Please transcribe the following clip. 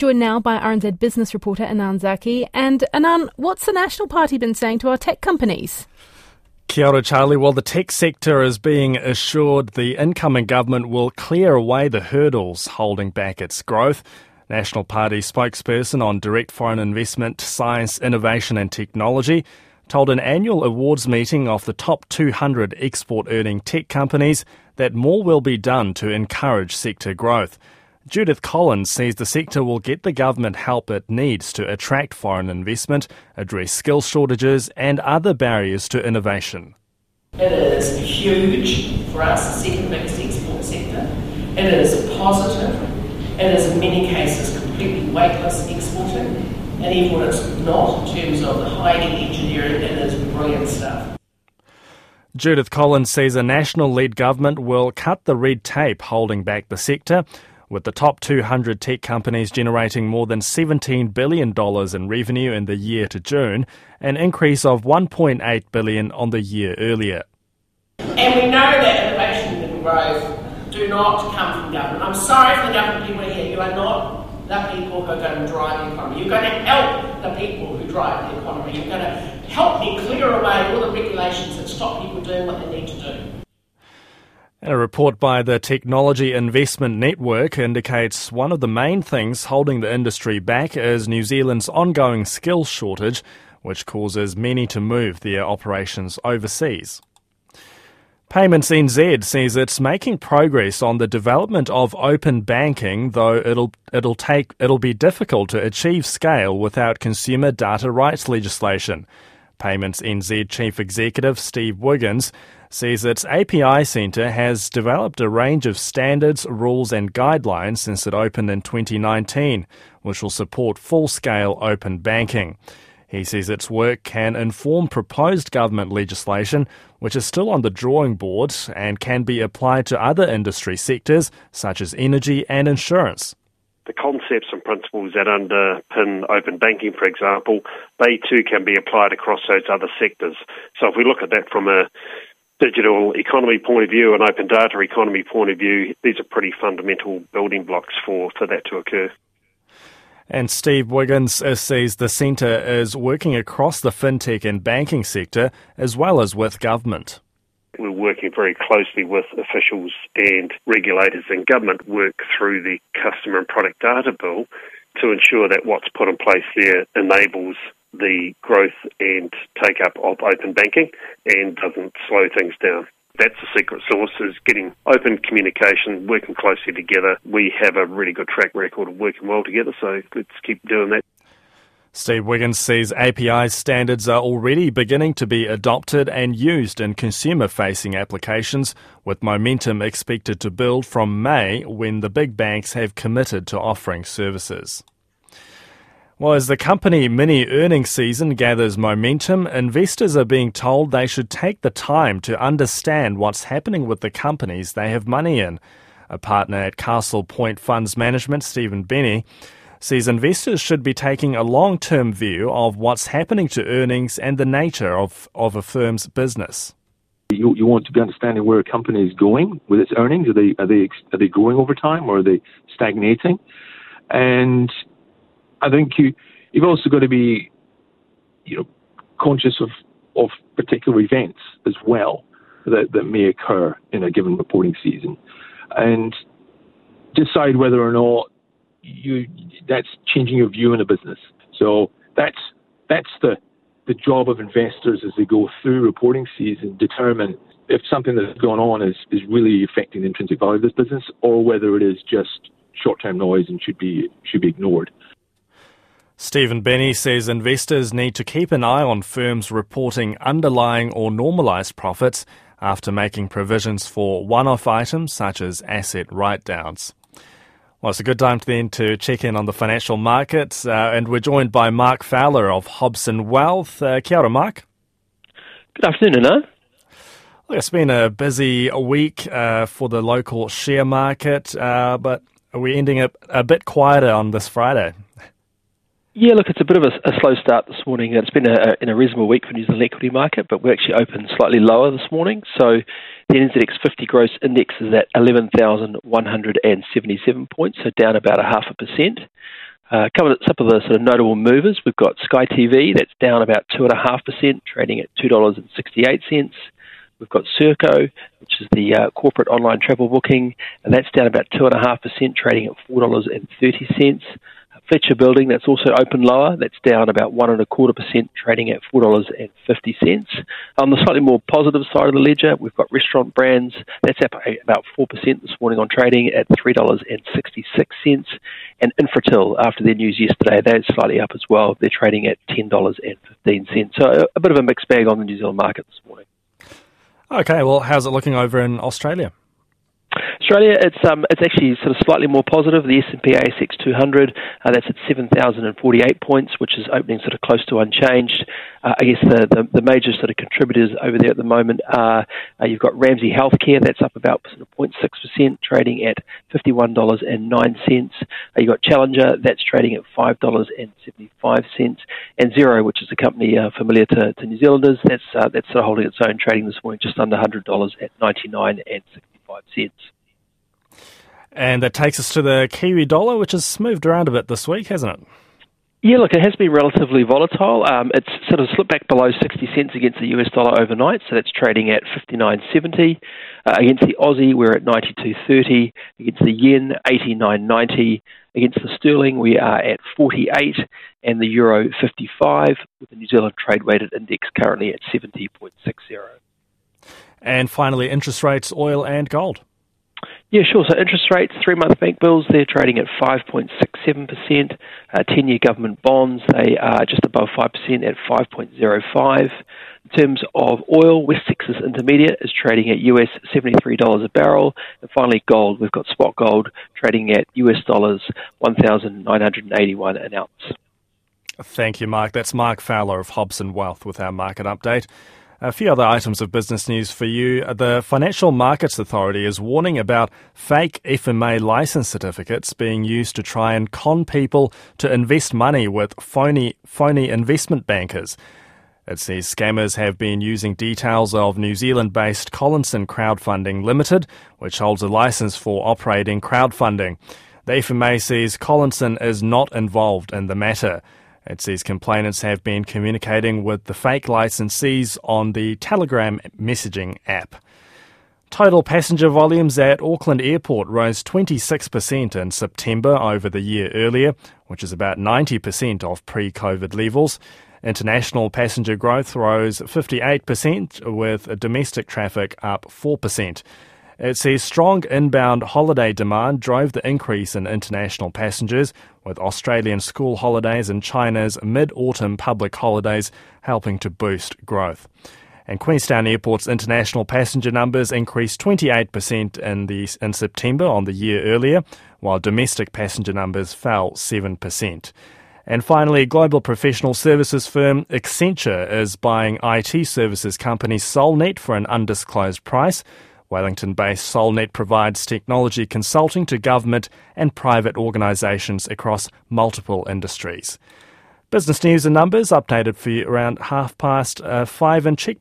joined now by RNZ business reporter Anan Zaki. And Anan, what's the National Party been saying to our tech companies? Kia ora, Charlie. Well, the tech sector is being assured the incoming government will clear away the hurdles holding back its growth. National Party spokesperson on direct foreign investment, science, innovation and technology told an annual awards meeting of the top 200 export earning tech companies that more will be done to encourage sector growth. Judith Collins says the sector will get the government help it needs to attract foreign investment, address skill shortages, and other barriers to innovation. It is huge for us, the second biggest export sector. It is positive. It is, in many cases, completely weightless exporting. And even when it's not, in terms of the high end engineering, it is brilliant stuff. Judith Collins says a national led government will cut the red tape holding back the sector with the top 200 tech companies generating more than $17 billion in revenue in the year to June, an increase of 1.8 billion on the year earlier. And we know that innovation and growth do not come from government. I'm sorry for the government people here. You are not the people who are going to drive the economy. You're going to help the people who drive the economy. You're going to help me clear away all the regulations that stop people doing what they need to do. A report by the Technology Investment Network indicates one of the main things holding the industry back is New Zealand's ongoing skill shortage, which causes many to move their operations overseas. Payments NZ says it's making progress on the development of open banking, though it'll it'll take it'll be difficult to achieve scale without consumer data rights legislation. Payments NZ Chief Executive Steve Wiggins says its API Centre has developed a range of standards, rules, and guidelines since it opened in 2019, which will support full scale open banking. He says its work can inform proposed government legislation, which is still on the drawing board and can be applied to other industry sectors such as energy and insurance the concepts and principles that underpin open banking, for example, they too can be applied across those other sectors. So if we look at that from a digital economy point of view and open data economy point of view, these are pretty fundamental building blocks for, for that to occur. And Steve Wiggins says the centre is working across the fintech and banking sector as well as with government. We're working very closely with officials and regulators and government work through the customer and product data bill to ensure that what's put in place there enables the growth and take up of open banking and doesn't slow things down. That's the secret sauce is getting open communication, working closely together. We have a really good track record of working well together, so let's keep doing that. Steve Wiggins says API standards are already beginning to be adopted and used in consumer facing applications, with momentum expected to build from May when the big banks have committed to offering services. Well, as the company mini earnings season gathers momentum, investors are being told they should take the time to understand what's happening with the companies they have money in. A partner at Castle Point Funds Management, Stephen Benny, says investors should be taking a long term view of what's happening to earnings and the nature of, of a firm's business. You, you want to be understanding where a company is going with its earnings. Are they, are they, are they growing over time or are they stagnating? And I think you, you've also got to be, you know, conscious of, of particular events as well that, that may occur in a given reporting season. And decide whether or not you that's changing your view in a business. So that's that's the the job of investors as they go through reporting season, determine if something that's gone on is, is really affecting the intrinsic value of this business or whether it is just short term noise and should be should be ignored. Stephen Benny says investors need to keep an eye on firms reporting underlying or normalised profits after making provisions for one off items such as asset write downs. Well, it's a good time then to check in on the financial markets, uh, and we're joined by Mark Fowler of Hobson Wealth. Uh, kia ora, Mark. Good afternoon, Anna. Well, it's been a busy week uh, for the local share market, uh, but we're ending up a bit quieter on this Friday. Yeah, look, it's a bit of a, a slow start this morning. It's been a, a, a, reasonable week for New Zealand equity market, but we actually opened slightly lower this morning. So the NZX 50 gross index is at 11,177 points, so down about a half a percent. Uh, some of the sort of notable movers. We've got Sky TV, that's down about 2.5%, trading at $2.68. We've got Serko, which is the uh, corporate online travel booking, and that's down about 2.5%, trading at $4.30. Fletcher Building, that's also open lower. That's down about one and a quarter percent, trading at four dollars and fifty cents. On the slightly more positive side of the ledger, we've got Restaurant Brands. That's up about four percent this morning on trading at three dollars and sixty six cents. And Infratil, after their news yesterday, they're slightly up as well. They're trading at ten dollars and fifteen cents. So a bit of a mixed bag on the New Zealand market this morning. Okay, well, how's it looking over in Australia? Australia, it's um, it's actually sort of slightly more positive. The S&P ASX 200, uh, that's at 7,048 points, which is opening sort of close to unchanged. Uh, I guess the, the, the major sort of contributors over there at the moment are uh, you've got Ramsay Healthcare, that's up about sort of 0.6%, trading at $51.09. Uh, you've got Challenger, that's trading at $5.75, and Xero, which is a company uh, familiar to, to New Zealanders, that's uh, that's sort of holding its own, trading this morning just under $100 at 99 and 65 cents. And that takes us to the Kiwi dollar, which has moved around a bit this week, hasn't it? Yeah, look, it has been relatively volatile. Um, it's sort of slipped back below 60 cents against the US dollar overnight, so that's trading at 59.70. Uh, against the Aussie, we're at 92.30. Against the yen, 89.90. Against the sterling, we are at 48, and the euro 55, with the New Zealand trade weighted index currently at 70.60. And finally, interest rates, oil, and gold. Yeah, sure. So interest rates, three month bank bills, they're trading at 5.67%. Uh, 10 year government bonds, they are just above 5% at 5.05. In terms of oil, West Texas Intermediate is trading at US $73 a barrel. And finally, gold, we've got spot gold trading at US dollars 1,981 an ounce. Thank you, Mark. That's Mark Fowler of Hobson Wealth with our market update. A few other items of business news for you. The Financial Markets Authority is warning about fake FMA license certificates being used to try and con people to invest money with phony, phony investment bankers. It says scammers have been using details of New Zealand based Collinson Crowdfunding Limited, which holds a license for operating crowdfunding. The FMA says Collinson is not involved in the matter. It says complainants have been communicating with the fake licensees on the Telegram messaging app. Total passenger volumes at Auckland Airport rose 26% in September over the year earlier, which is about 90% of pre COVID levels. International passenger growth rose 58%, with domestic traffic up 4%. It says strong inbound holiday demand drove the increase in international passengers, with Australian school holidays and China's mid autumn public holidays helping to boost growth. And Queenstown Airport's international passenger numbers increased 28% in, the, in September on the year earlier, while domestic passenger numbers fell 7%. And finally, global professional services firm Accenture is buying IT services company Solnet for an undisclosed price. Wellington based Solnet provides technology consulting to government and private organisations across multiple industries. Business news and numbers updated for you around half past uh, five and check